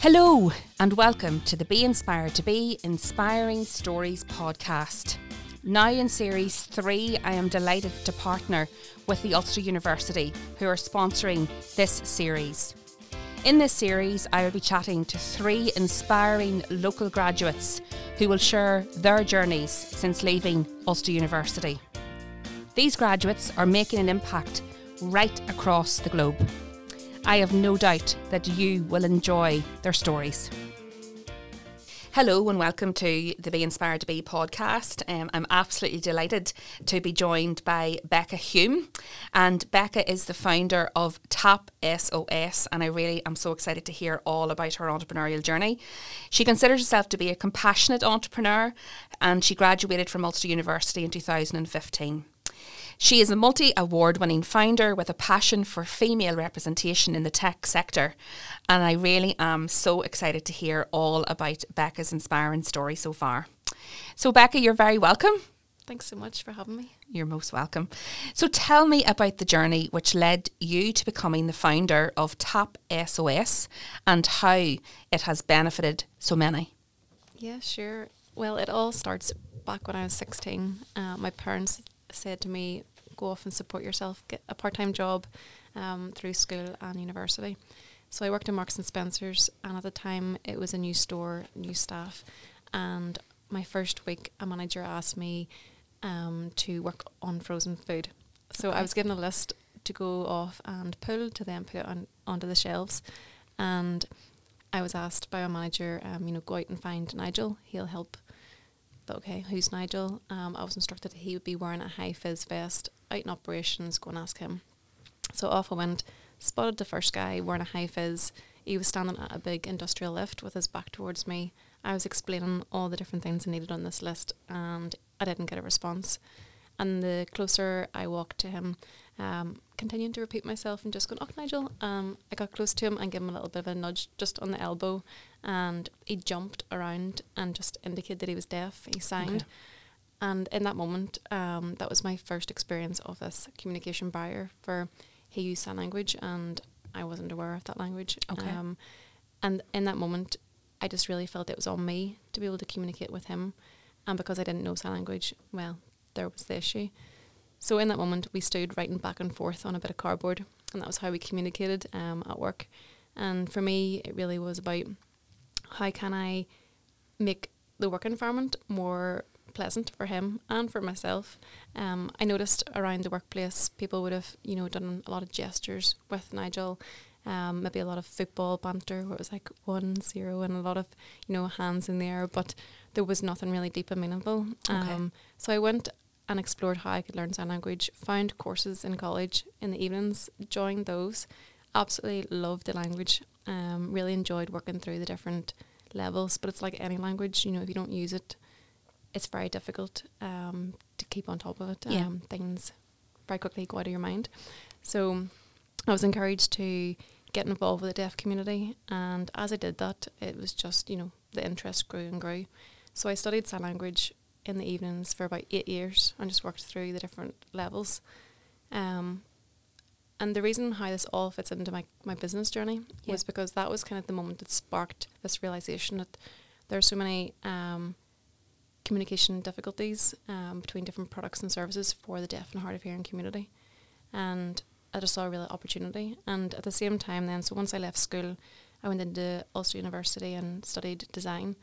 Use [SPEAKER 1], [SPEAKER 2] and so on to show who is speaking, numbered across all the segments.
[SPEAKER 1] Hello, and welcome to the Be Inspired to Be Inspiring Stories podcast. Now in series three, I am delighted to partner with the Ulster University, who are sponsoring this series. In this series, I will be chatting to three inspiring local graduates who will share their journeys since leaving Ulster University. These graduates are making an impact right across the globe. I have no doubt that you will enjoy their stories. Hello and welcome to the Be Inspired to Be podcast. Um, I'm absolutely delighted to be joined by Becca Hume. And Becca is the founder of Tap SOS, and I really am so excited to hear all about her entrepreneurial journey. She considers herself to be a compassionate entrepreneur, and she graduated from Ulster University in 2015. She is a multi award winning founder with a passion for female representation in the tech sector. And I really am so excited to hear all about Becca's inspiring story so far. So, Becca, you're very welcome.
[SPEAKER 2] Thanks so much for having me.
[SPEAKER 1] You're most welcome. So, tell me about the journey which led you to becoming the founder of Tap SOS and how it has benefited so many.
[SPEAKER 2] Yeah, sure. Well, it all starts back when I was 16. Uh, my parents said to me, go off and support yourself, get a part time job um, through school and university. So I worked in Marks and Spencers, and at the time it was a new store, new staff, and my first week, a manager asked me um, to work on frozen food. So okay. I was given a list to go off and pull to then put it on onto the shelves, and I was asked by a manager, um, you know, go out and find Nigel. He'll help okay, who's Nigel? Um, I was instructed that he would be wearing a high vis vest out in operations, go and ask him. So off I went, spotted the first guy wearing a high vis. He was standing at a big industrial lift with his back towards me. I was explaining all the different things I needed on this list and I didn't get a response. And the closer I walked to him, um, continuing to repeat myself and just going, "Oh, Nigel!" Um, I got close to him and gave him a little bit of a nudge just on the elbow, and he jumped around and just indicated that he was deaf. He signed, okay. and in that moment, um, that was my first experience of this communication barrier. For he used sign language, and I wasn't aware of that language.
[SPEAKER 1] Okay. Um,
[SPEAKER 2] and in that moment, I just really felt it was on me to be able to communicate with him, and because I didn't know sign language, well, there was the issue. So in that moment, we stood writing back and forth on a bit of cardboard, and that was how we communicated um, at work. And for me, it really was about how can I make the work environment more pleasant for him and for myself. Um, I noticed around the workplace, people would have, you know, done a lot of gestures with Nigel. Um, maybe a lot of football banter where it was like one zero and a lot of you know hands in the air, but there was nothing really deep and meaningful. Okay. Um, so I went and explored how I could learn sign language. Found courses in college in the evenings, joined those. Absolutely loved the language. Um, really enjoyed working through the different levels. But it's like any language, you know, if you don't use it, it's very difficult um, to keep on top of it.
[SPEAKER 1] Yeah.
[SPEAKER 2] Um, things very quickly go out of your mind. So I was encouraged to get involved with the deaf community, and as I did that, it was just you know the interest grew and grew. So I studied sign language in the evenings for about eight years and just worked through the different levels. Um, and the reason how this all fits into my, my business journey yeah. was because that was kind of the moment that sparked this realization that there are so many um, communication difficulties um, between different products and services for the deaf and hard of hearing community. And I just saw a real opportunity. And at the same time, then, so once I left school, I went into Ulster University and studied design.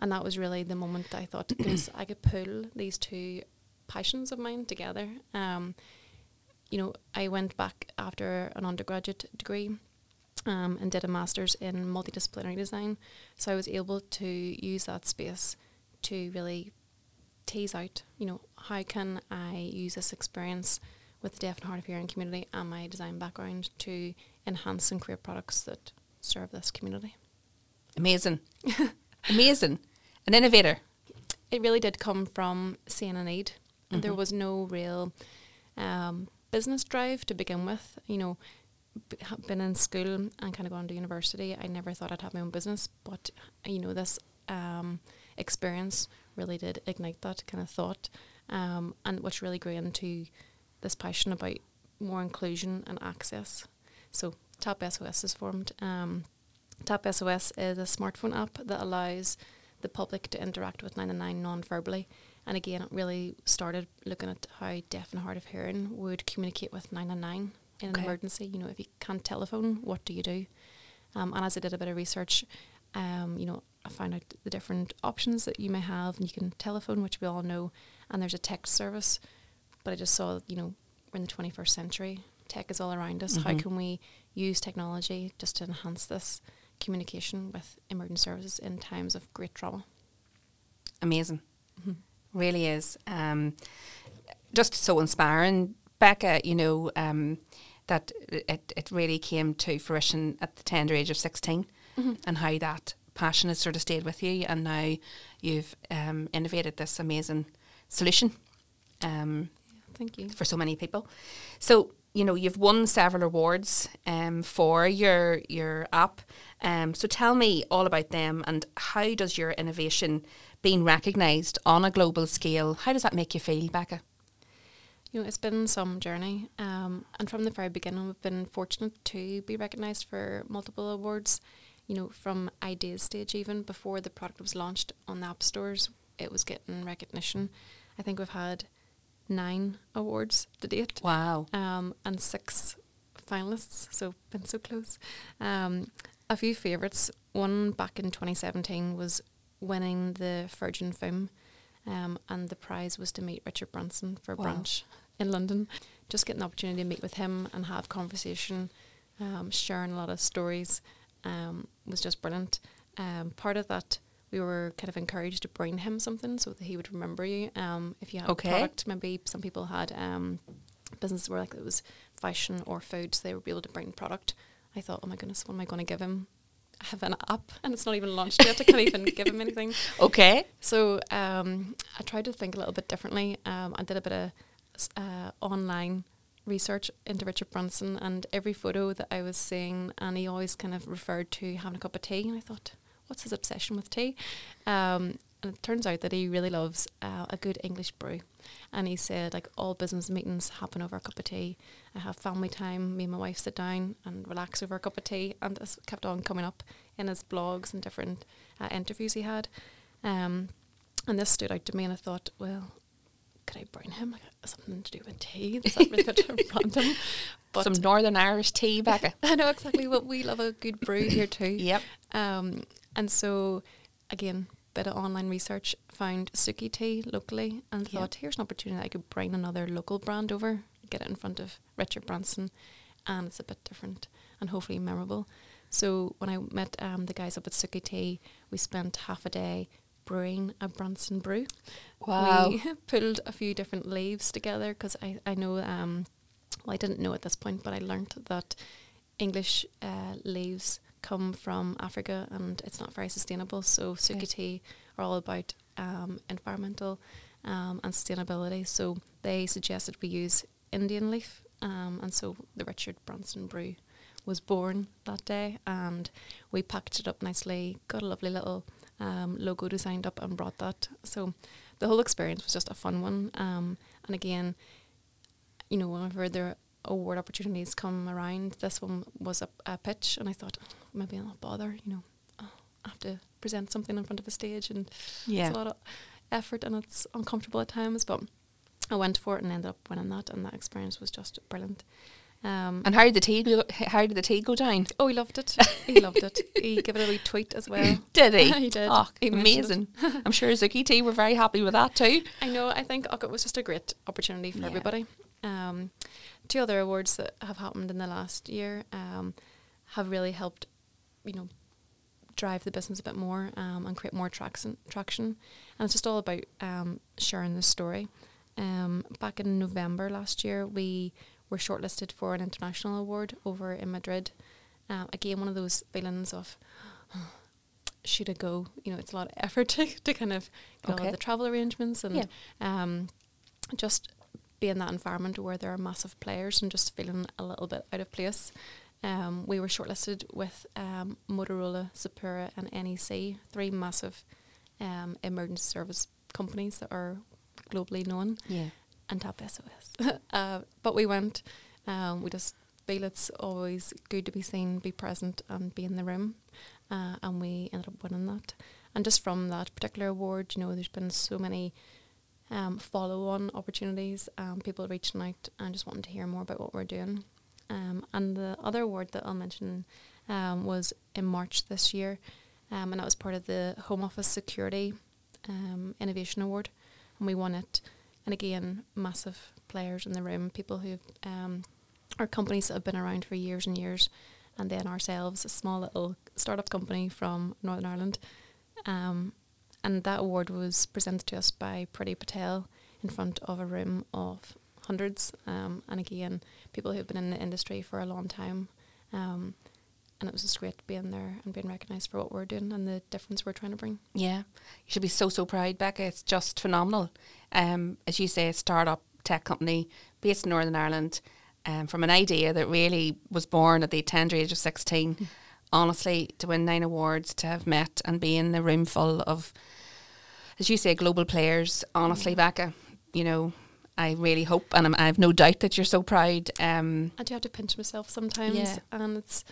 [SPEAKER 2] And that was really the moment I thought because I could pull these two passions of mine together. Um, you know, I went back after an undergraduate degree um, and did a master's in multidisciplinary design. So I was able to use that space to really tease out, you know, how can I use this experience with the deaf and hard of hearing community and my design background to enhance and create products that serve this community.
[SPEAKER 1] Amazing. Amazing an innovator?
[SPEAKER 2] It really did come from seeing a need. Mm-hmm. And there was no real um, business drive to begin with. You know, b- been in school and kind of gone to university. I never thought I'd have my own business, but you know, this um, experience really did ignite that kind of thought, um, and which really grew into this passion about more inclusion and access. So Tap SOS is formed. Um, Tap SOS is a smartphone app that allows the public to interact with 999 non-verbally. And again, it really started looking at how deaf and hard of hearing would communicate with 999 in
[SPEAKER 1] Okay.
[SPEAKER 2] an emergency. You know, if you can't telephone, what do you do? Um, and as I did a bit of research, um, you know, I found out the different options that you may have, and you can telephone, which we all know, and there's a text service. But I just saw, you know, we're in the 21st century. Tech is all around us. How
[SPEAKER 1] Mhm.
[SPEAKER 2] can we use technology just to enhance this communication with emergency services in times of great trauma?
[SPEAKER 1] Amazing.
[SPEAKER 2] Mhm.
[SPEAKER 1] Really is. Um, just so inspiring. Becca, you know, um, that it, it really came to fruition at the tender age of 16
[SPEAKER 2] Mhm.
[SPEAKER 1] and how that passion has sort of stayed with you and now you've um, innovated this amazing solution um,
[SPEAKER 2] Thank you.
[SPEAKER 1] for so many people. So, you know, you've won several awards um, for your your app. Um, so tell me all about them and how does your innovation being recognised on a global scale, how does that make you feel, Becca?
[SPEAKER 2] You know, it's been some journey, um, and from the very beginning, we've been fortunate to be recognised for multiple awards. You know, from ideas stage, even before the product was launched on the app stores, it was getting recognition. I think we've had nine awards to date,
[SPEAKER 1] Wow.
[SPEAKER 2] um, and six finalists, so been so close. Um, a few favourites. One back in 2017 was winning the Virgin VOOM, um, and the prize was to meet Richard Branson for
[SPEAKER 1] Wow.
[SPEAKER 2] brunch in London. Just getting the opportunity to meet with him and have conversation, um, sharing a lot of stories, um, was just brilliant. Um, part of that, we were kind of encouraged to bring him something so that he would remember you. Um, if you had
[SPEAKER 1] Okay.
[SPEAKER 2] a product, maybe some people had um, businesses where like it was fashion or food, so they would be able to bring product. I thought, oh my goodness, what am I going to give him? I have an app and it's not even launched yet. I can't even give him anything.
[SPEAKER 1] Okay.
[SPEAKER 2] So um, I tried to think a little bit differently. Um, I did a bit of uh, online research into Richard Branson, and every photo that I was seeing, and he always kind of referred to having a cup of tea. And I thought, what's his obsession with tea? Um, and it turns out that he really loves uh, a good English brew. And he said, like, all business meetings happen over a cup of tea. I have family time. Me and my wife sit down and relax over a cup of tea. And this kept on coming up in his blogs and different uh, interviews he had. Um, and this stood out to me, and I thought, well, could I bring him like something to do with tea? Is that really bit random? But
[SPEAKER 1] Some Northern Irish tea, Becca.
[SPEAKER 2] I know exactly what we love a good brew here too.
[SPEAKER 1] yep.
[SPEAKER 2] Um, and so, again, bit of online research found Suki tea locally and
[SPEAKER 1] Yeah.
[SPEAKER 2] thought, here's an opportunity I could bring another local brand over, get it in front of Richard Branson, and it's a bit different and hopefully memorable. So when I met um, the guys up at Suki Tea, we spent half a day brewing a Branson brew.
[SPEAKER 1] Wow.
[SPEAKER 2] We pulled a few different leaves together because I, I know, um, well, I didn't know at this point, but I learnt that English uh, leaves come from Africa and it's not very sustainable. So Suki
[SPEAKER 1] Okay.
[SPEAKER 2] Tea are all about um, environmental um, and sustainability. So they suggested we use Indian leaf. Um, and so the Richard Branson brew was born that day and we packaged it up nicely, got a lovely little um, logo designed up and brought that. So the whole experience was just a fun one. Um, and again, you know, whenever there award opportunities come around, this one was a, a pitch, and I thought "Oh, maybe I'll not bother. You know, oh, I have to present something in front of a stage, and
[SPEAKER 1] Yeah.
[SPEAKER 2] it's a lot of effort, and it's uncomfortable at times. But I went for it and ended up winning that, and that experience was just brilliant. Um,
[SPEAKER 1] And how did the tea go, how did the tea go down?
[SPEAKER 2] oh, he loved it. He loved it. He gave it a wee tweet as well.
[SPEAKER 1] Did he?
[SPEAKER 2] He did.
[SPEAKER 1] Oh,
[SPEAKER 2] He
[SPEAKER 1] amazing. I'm sure Suki Tea were very happy with that too.
[SPEAKER 2] I know. I think oh, it was just a great opportunity for
[SPEAKER 1] Yeah.
[SPEAKER 2] everybody. Um, two other awards that have happened in the last year um, have really helped, you know, drive the business a bit more um, and create more traction. Traction, and it's just all about um, sharing the story. Um, back in November last year, we were shortlisted for an international award over in Madrid. Um, again, one of those feelings of should I go? You know, it's a lot of effort to, to kind of get all of the travel arrangements and
[SPEAKER 1] Yeah.
[SPEAKER 2] um, just be in that environment where there are massive players and just feeling a little bit out of place. Um, we were shortlisted with um, Motorola, Sapura, and NEC, three massive um, emergency service companies that are globally known
[SPEAKER 1] Yeah.
[SPEAKER 2] and Tap SOS. uh, but we went, um, we just feel it's always good to be seen, be present, and be in the room. Uh, and we ended up winning that. And just from that particular award, you know, there's been so many um, follow-on opportunities, um, people reaching out and just wanting to hear more about what we're doing. Um, and the other award that I'll mention um, was in March this year, um, and that was part of the Home Office Security um, Innovation Award, and we won it. And again, massive players in the room, people who are companies that have been around for years and years, and then ourselves, a small little startup company from Northern Ireland. Um, and that award was presented to us by Priti Patel in front of a room of hundreds. Um, and again, people who've been in the industry for a long time. Um, and it was just great being there and being recognised for what we're doing and the difference we're trying to bring.
[SPEAKER 1] Yeah, you should be so, so proud, Becca. It's just phenomenal. Um, as you say, a startup tech company based in Northern Ireland um, from an idea that really was born at the tender age of 16 Honestly, to win nine awards, to have met and be in the room full of, as you say, global players. Honestly, Becca, you know, I really hope, and I'm, I have no doubt that you're so proud. Um,
[SPEAKER 2] I do have to pinch myself sometimes, yeah. and it's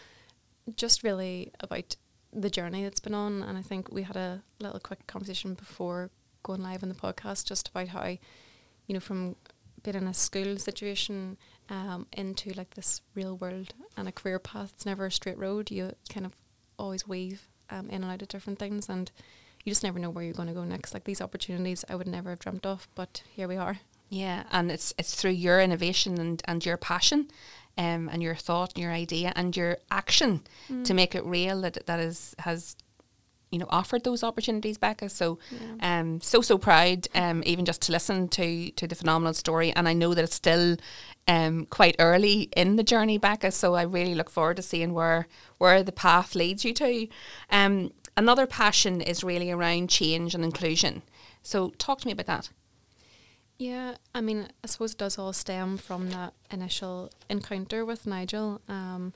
[SPEAKER 2] just really about the journey that's been on. And I think we had a little quick conversation before going live on the podcast just about how, you know, from being in a school situation um, into like this real world and a career path, it's never a straight road. You kind of always weave um, in and out of different things and you just never know where you're going to go next. Like these opportunities I would never have dreamt of, but here we are.
[SPEAKER 1] Yeah, and it's it's through your innovation and, and your passion um, and your thought and your idea and your action mm. to make it real that that is has you know offered those opportunities Becca so yeah. um so so proud um even just to listen to to the phenomenal story. And I know that it's still um quite early in the journey Becca so I really look forward to seeing where where the path leads you to. Um another passion is really around change and inclusion. So talk to me about that.
[SPEAKER 2] Yeah, I mean, I suppose it does all stem from that initial encounter with Nigel, um,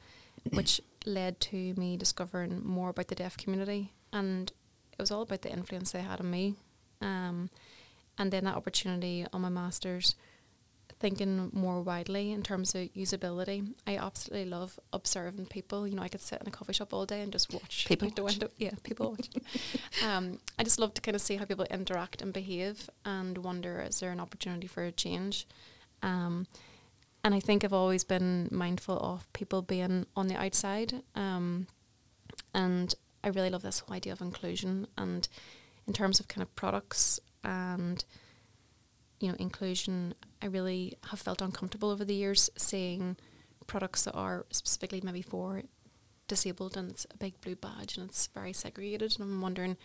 [SPEAKER 2] which led to me discovering more about the deaf community, and it was all about the influence they had on me. Um, and then that opportunity on my masters thinking more widely in terms of usability. I absolutely love observing people. You know, I could sit in a coffee shop all day and just watch
[SPEAKER 1] people
[SPEAKER 2] the window. Yeah, people watch. um, I just love to kind of see how people interact and behave, and wonder is there an opportunity for a change. Um, and I think I've always been mindful of people being on the outside. Um, and I really love this whole idea of inclusion and in terms of kind of products and you know inclusion I really have felt uncomfortable over the years seeing products that are specifically maybe for disabled and it's a big blue badge and it's very segregated and I'm wondering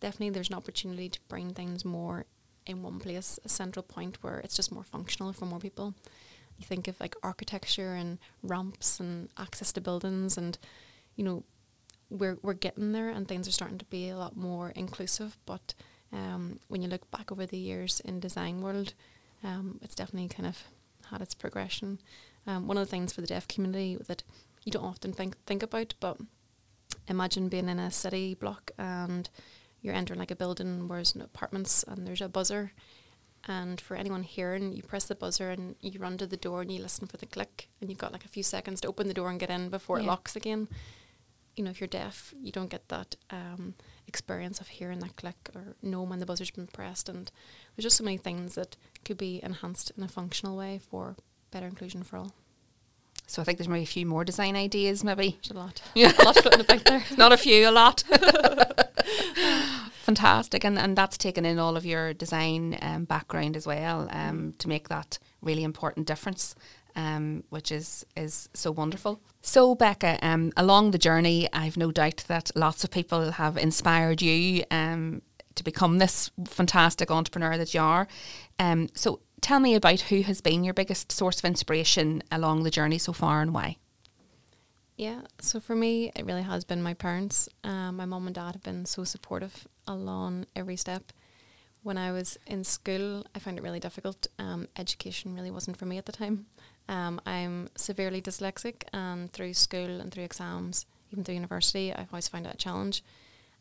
[SPEAKER 2] definitely there's an opportunity to bring things more in one place, a central point where it's just more functional for more people. You think of like architecture and ramps and access to buildings and you know we're we're getting there and things are starting to be a lot more inclusive but um, when you look back over the years in design world um, it's definitely kind of had its progression. Um, one of the things for the deaf community that you don't often think think about, but imagine being in a city block and you're entering like a building where there's no apartments and there's a buzzer. And for anyone hearing, you press the buzzer and you run to the door and you listen for the click, and you've got like a few seconds to open the door and get in before yeah. it locks again. You know, if you're deaf, you don't get that um, experience of hearing that click or know when the buzzer's been pressed. And there's just so many things that could be enhanced in a functional way for better inclusion for all.
[SPEAKER 1] So I think there's maybe a few more design ideas, maybe.
[SPEAKER 2] There's a lot. Yeah. a lot floating about there.
[SPEAKER 1] Not a few, a lot. Fantastic. And and that's taken in all of your design um, background as well um, to make that really important difference um, which is is so wonderful. So Becca, um, along the journey, I've no doubt that lots of people have inspired you um, to become this fantastic entrepreneur that you are. Um, so tell me about who has been your biggest source of inspiration along the journey so far and why.
[SPEAKER 2] Yeah, so for me, it really has been my parents. Um, my mum and dad have been so supportive along every step when I was in school, I found it really difficult. Um, education really wasn't for me at the time. Um, I'm severely dyslexic, and through school and through exams, even through university, I've always found it a challenge.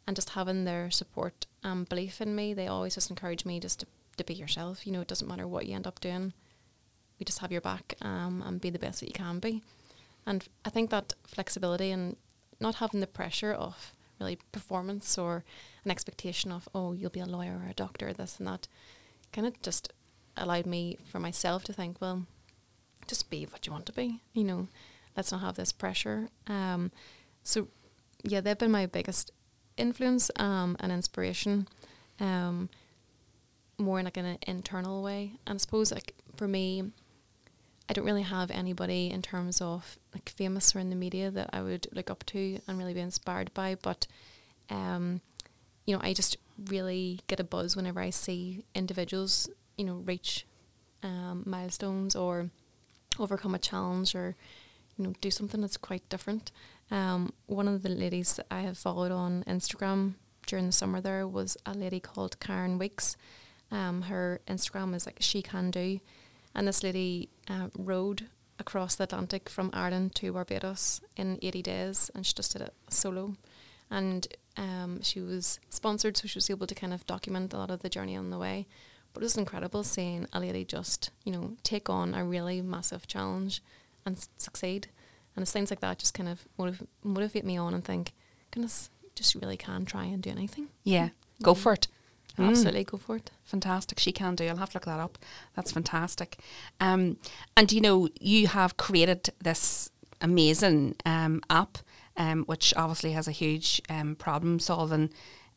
[SPEAKER 2] And just having their support and belief in me, they always just encourage me just to, to be yourself. You know, it doesn't matter what you end up doing. We just have your back um, and be the best that you can be. And I think that flexibility and not having the pressure of really performance or an expectation of, oh, you'll be a lawyer or a doctor, this and that, kind of just allowed me for myself to think, well, just be what you want to be, you know, let's not have this pressure. Um, so, yeah, they've been my biggest influence um, and inspiration, um, more in like an internal way. And I suppose, like, for me, I don't really have anybody in terms of like famous or in the media that I would look up to and really be inspired by. But um, you know, I just really get a buzz whenever I see individuals, you know, reach um, milestones or overcome a challenge or you know do something that's quite different. Um, one of the ladies that I have followed on Instagram during the summer there was a lady called Karen Weekes. Um, her Instagram is like she can do, and this lady uh, rowed across the Atlantic from Ireland to Barbados in 80 days, and she just did it solo. And um, she was sponsored, so she was able to kind of document a lot of the journey on the way. But it was incredible seeing a lady just, you know, take on a really massive challenge and s- succeed. And it's things like that just kind of motiv- motivate me on and think, goodness, just really can try and do anything.
[SPEAKER 1] Yeah, go for it. Mm.
[SPEAKER 2] Absolutely, go for it.
[SPEAKER 1] Fantastic. She can do. I'll have to look that up. That's fantastic. Um, and you know, you have created this amazing um, app, um, which obviously has a huge um, problem solving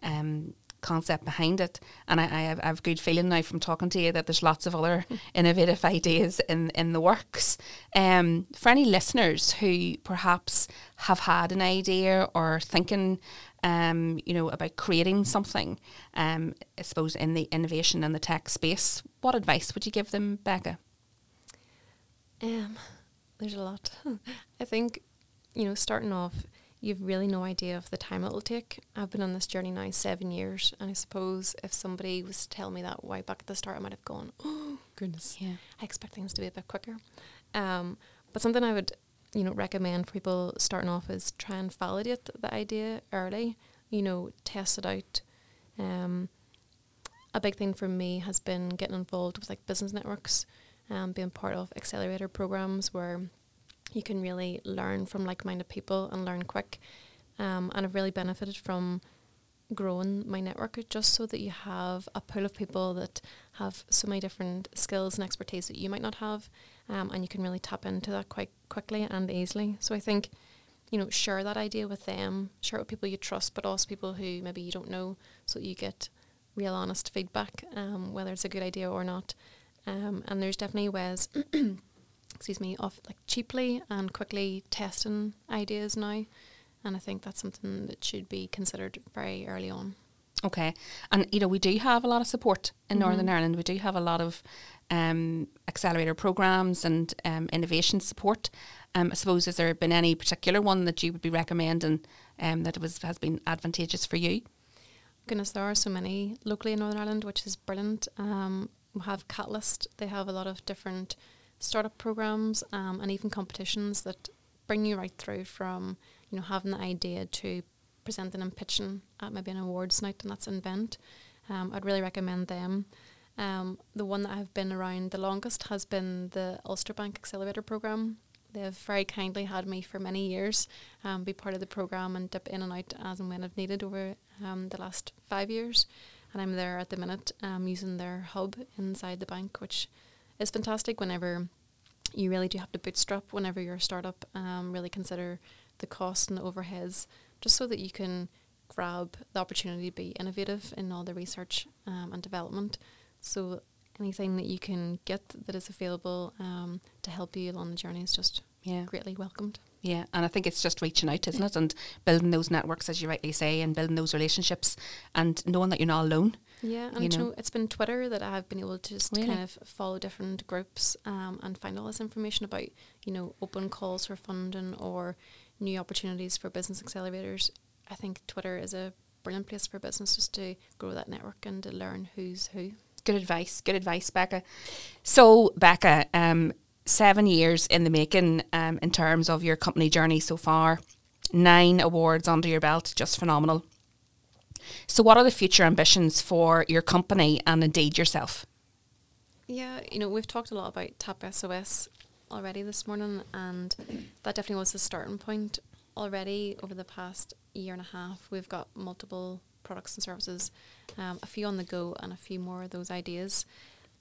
[SPEAKER 1] um, concept behind it. And I, I, have, I have a good feeling now from talking to you that there's lots of other innovative ideas in, in the works. Um, for any listeners who perhaps have had an idea or thinking um, you know, about creating something, um, I suppose in the innovation and the tech space, what advice would you give them, Becca?
[SPEAKER 2] Um, there's a lot. I think, you know, starting off, you've really no idea of the time it'll take. I've been on this journey now seven years, and I suppose if somebody was to tell me that way back at the start, I might have gone, "Oh goodness,
[SPEAKER 1] Yeah.
[SPEAKER 2] I expect things to be a bit quicker." Um, but something I would, you know, recommend for people starting off is try and validate the idea early. You know, test it out. Um, a big thing for me has been getting involved with like business networks, um, being part of accelerator programs where you can really learn from like-minded people and learn quick. Um, and I've really benefited from growing my network just so that you have a pool of people that have so many different skills and expertise that you might not have, um, and you can really tap into that quite quickly and easily. So I think, you know, share that idea with them, share it with people you trust, but also people who maybe you don't know, so that you get real honest feedback, um, whether it's a good idea or not. Um, and there's definitely ways, excuse me, of like cheaply and quickly testing ideas now. And I think that's something that should be considered very early on.
[SPEAKER 1] Okay. And, you know, we do have a lot of support in Northern
[SPEAKER 2] Mhm.
[SPEAKER 1] Ireland. We do have a lot of um, accelerator programs and um, innovation support. Um, I suppose, has there been any particular one that you would be recommending um, that was has been advantageous for you?
[SPEAKER 2] Goodness, there are so many locally in Northern Ireland, which is brilliant. Um, we have Catalyst. They have a lot of different startup programs um, and even competitions that bring you right through from you know having the idea to presenting and pitching at maybe an awards night, and that's Invent. Um, I'd really recommend them. Um, the one that I've been around the longest has been the Ulster Bank Accelerator Program. They've very kindly had me for many years um, be part of the program and dip in and out as and when I've needed over um, the last five years. And I'm there at the minute um, using their hub inside the bank, which is fantastic whenever you really do have to bootstrap whenever you're a startup. Um, really consider the cost and the overheads just so that you can grab the opportunity to be innovative in all the research um, and development. So anything that you can get that is available um, to help you along the journey is just
[SPEAKER 1] Yeah.
[SPEAKER 2] greatly welcomed.
[SPEAKER 1] Yeah, and I think it's just reaching out, isn't it? And building those networks, as you rightly say, and building those relationships and knowing that you're not alone.
[SPEAKER 2] Yeah, and
[SPEAKER 1] You know,
[SPEAKER 2] it's been Twitter that I've been able to just
[SPEAKER 1] Really?
[SPEAKER 2] kind of follow different groups um, and find all this information about, you know, open calls for funding or new opportunities for business accelerators. I think Twitter is a brilliant place for business just to grow that network and to learn who's who.
[SPEAKER 1] Good advice. Good advice, Becca. So, Becca, um, seven years in the making um, in terms of your company journey so far, nine awards under your belt, just phenomenal. So, what are the future ambitions for your company and indeed yourself?
[SPEAKER 2] Yeah, you know, we've talked a lot about TAP SOS already this morning, and that definitely was the starting point. Already over the past year and a half, we've got multiple products and services, um, a few on the go, and a few more of those ideas.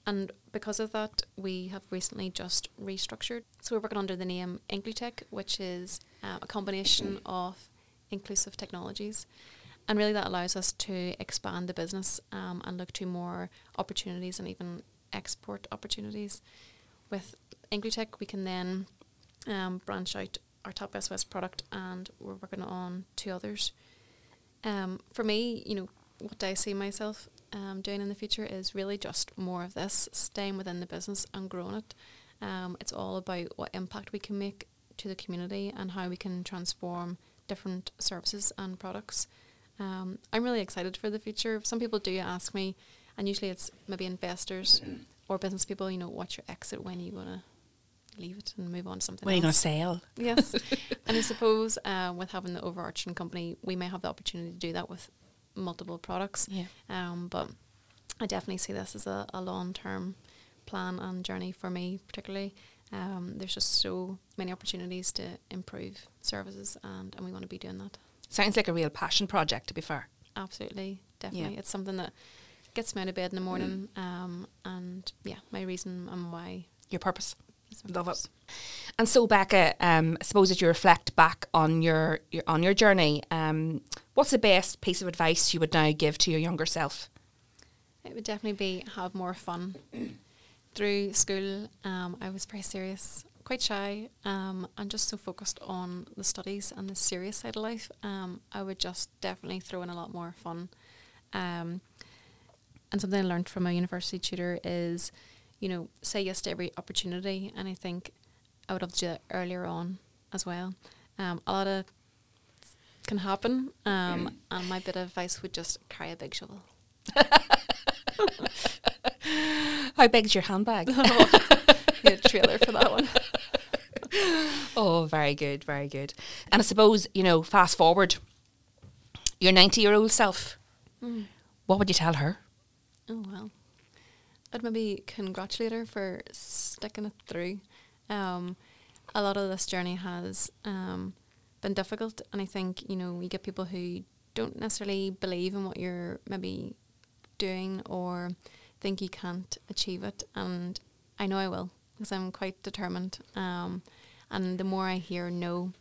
[SPEAKER 2] And because of that, we have recently just restructured. So we're working under the name Inclutech, which is uh, a combination of inclusive technologies. And really, that allows us to expand the business um, and look to more opportunities and even export opportunities. With Inclutech, we can then um, branch out our Tap SOS product, and we're working on two others. Um, for me, you know, what do I see myself um, doing in the future is really just more of this, staying within the business and growing it. Um, it's all about what impact we can make to the community and how we can transform different services and products. Um, I'm really excited for the future. Some people do ask me, and usually it's maybe investors or business people, you know, what's your exit when are you want to leave it and move on to something
[SPEAKER 1] When are you going to
[SPEAKER 2] else?
[SPEAKER 1] sail?
[SPEAKER 2] Yes. and I suppose uh, with having the overarching company, we may have the opportunity to do that with multiple products.
[SPEAKER 1] Yeah.
[SPEAKER 2] Um, but I definitely see this as a, a long term plan and journey for me, particularly. Um, there's just so many opportunities to improve services, and, and we want to be doing that.
[SPEAKER 1] Sounds like a real passion project, to be fair.
[SPEAKER 2] Absolutely, definitely. It's something that gets me out of bed in the morning, um, and yeah, my reason and why.
[SPEAKER 1] Your purpose. Love it. And so, Becca, um, I suppose as you reflect back on your, your on your journey, um, what's the best piece of advice you would now give to your younger self?
[SPEAKER 2] It would definitely be have more fun. Through school, um, I was very serious, quite shy, um, and just so focused on the studies and the serious side of life. Um, I would just definitely throw in a lot more fun. Um, and something I learned from my university tutor is, you know, say yes to every opportunity. And I think I would have to do that earlier on as well. Um, a lot of can happen, um, and my bit of advice would just carry a big shovel.
[SPEAKER 1] How big's your handbag?
[SPEAKER 2] Need a trailer for that one.
[SPEAKER 1] oh, very good, very good. And I suppose, you know, fast forward, your 90 year old self, what would you tell her?
[SPEAKER 2] Oh well, I'd maybe congratulate her for sticking it through. Um, a lot of this journey has um, been difficult, and I think you know you get people who don't necessarily believe in what you're maybe doing or think you can't achieve it, and I know I will because I'm quite determined. Um, and the more I hear no,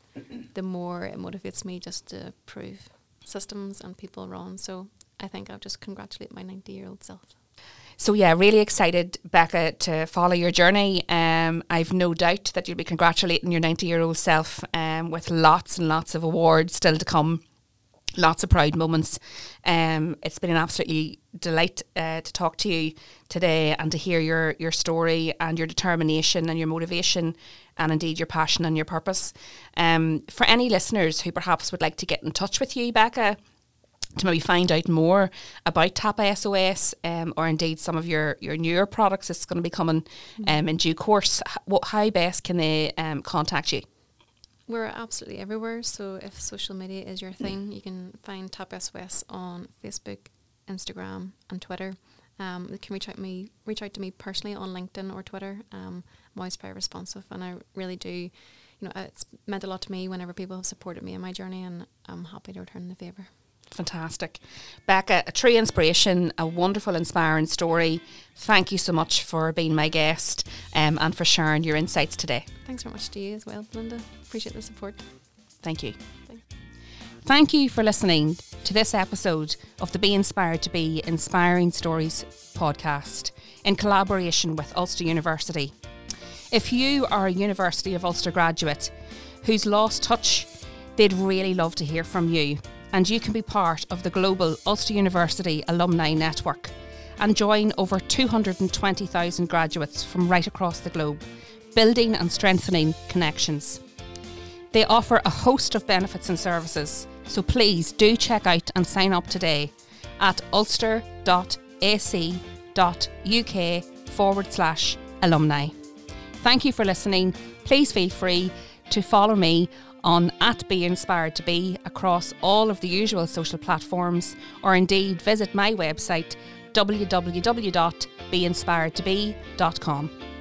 [SPEAKER 2] the more it motivates me just to prove systems and people wrong. So I think I'll just congratulate my 90 year old self.
[SPEAKER 1] So yeah, really excited, Becca, to follow your journey. Um, I've no doubt that you'll be congratulating your 90 year old self um, with lots and lots of awards still to come. Lots of proud moments. Um, it's been an absolutely delight uh, to talk to you today and to hear your your story and your determination and your motivation and indeed your passion and your purpose. Um, for any listeners who perhaps would like to get in touch with you, Becca, to maybe find out more about Tap SOS um, or indeed some of your, your newer products that's going to be coming um, in due course, what, how best can they um, contact you?
[SPEAKER 2] We're absolutely everywhere. So if social media is your thing, you can find Tap SOS on Facebook, Instagram, and Twitter. Um, you can reach out me, reach out to me personally on LinkedIn or Twitter. Um, I'm always very responsive, and I really do. You know, it's meant a lot to me whenever people have supported me in my journey, and I'm happy to return the favour.
[SPEAKER 1] Fantastic. Becca, a true inspiration, a wonderful, inspiring story. Thank you so much for being my guest um, and for sharing your insights today.
[SPEAKER 2] Thanks very much to you as well, Linda. Appreciate the support.
[SPEAKER 1] Thank you.
[SPEAKER 2] Thanks.
[SPEAKER 1] Thank you for listening to this episode of the Be Inspired to Be Inspiring Stories podcast in collaboration with Ulster University. If you are a University of Ulster graduate who's lost touch, they'd really love to hear from you. And you can be part of the global Ulster University Alumni Network and join over 220,000 graduates from right across the globe, building and strengthening connections. They offer a host of benefits and services, so please do check out and sign up today at ulster.ac.uk forward slash alumni. Thank you for listening. Please feel free to follow me on at Be Inspired to Be across all of the usual social platforms, or indeed visit my website www.beinspiredtobe.com.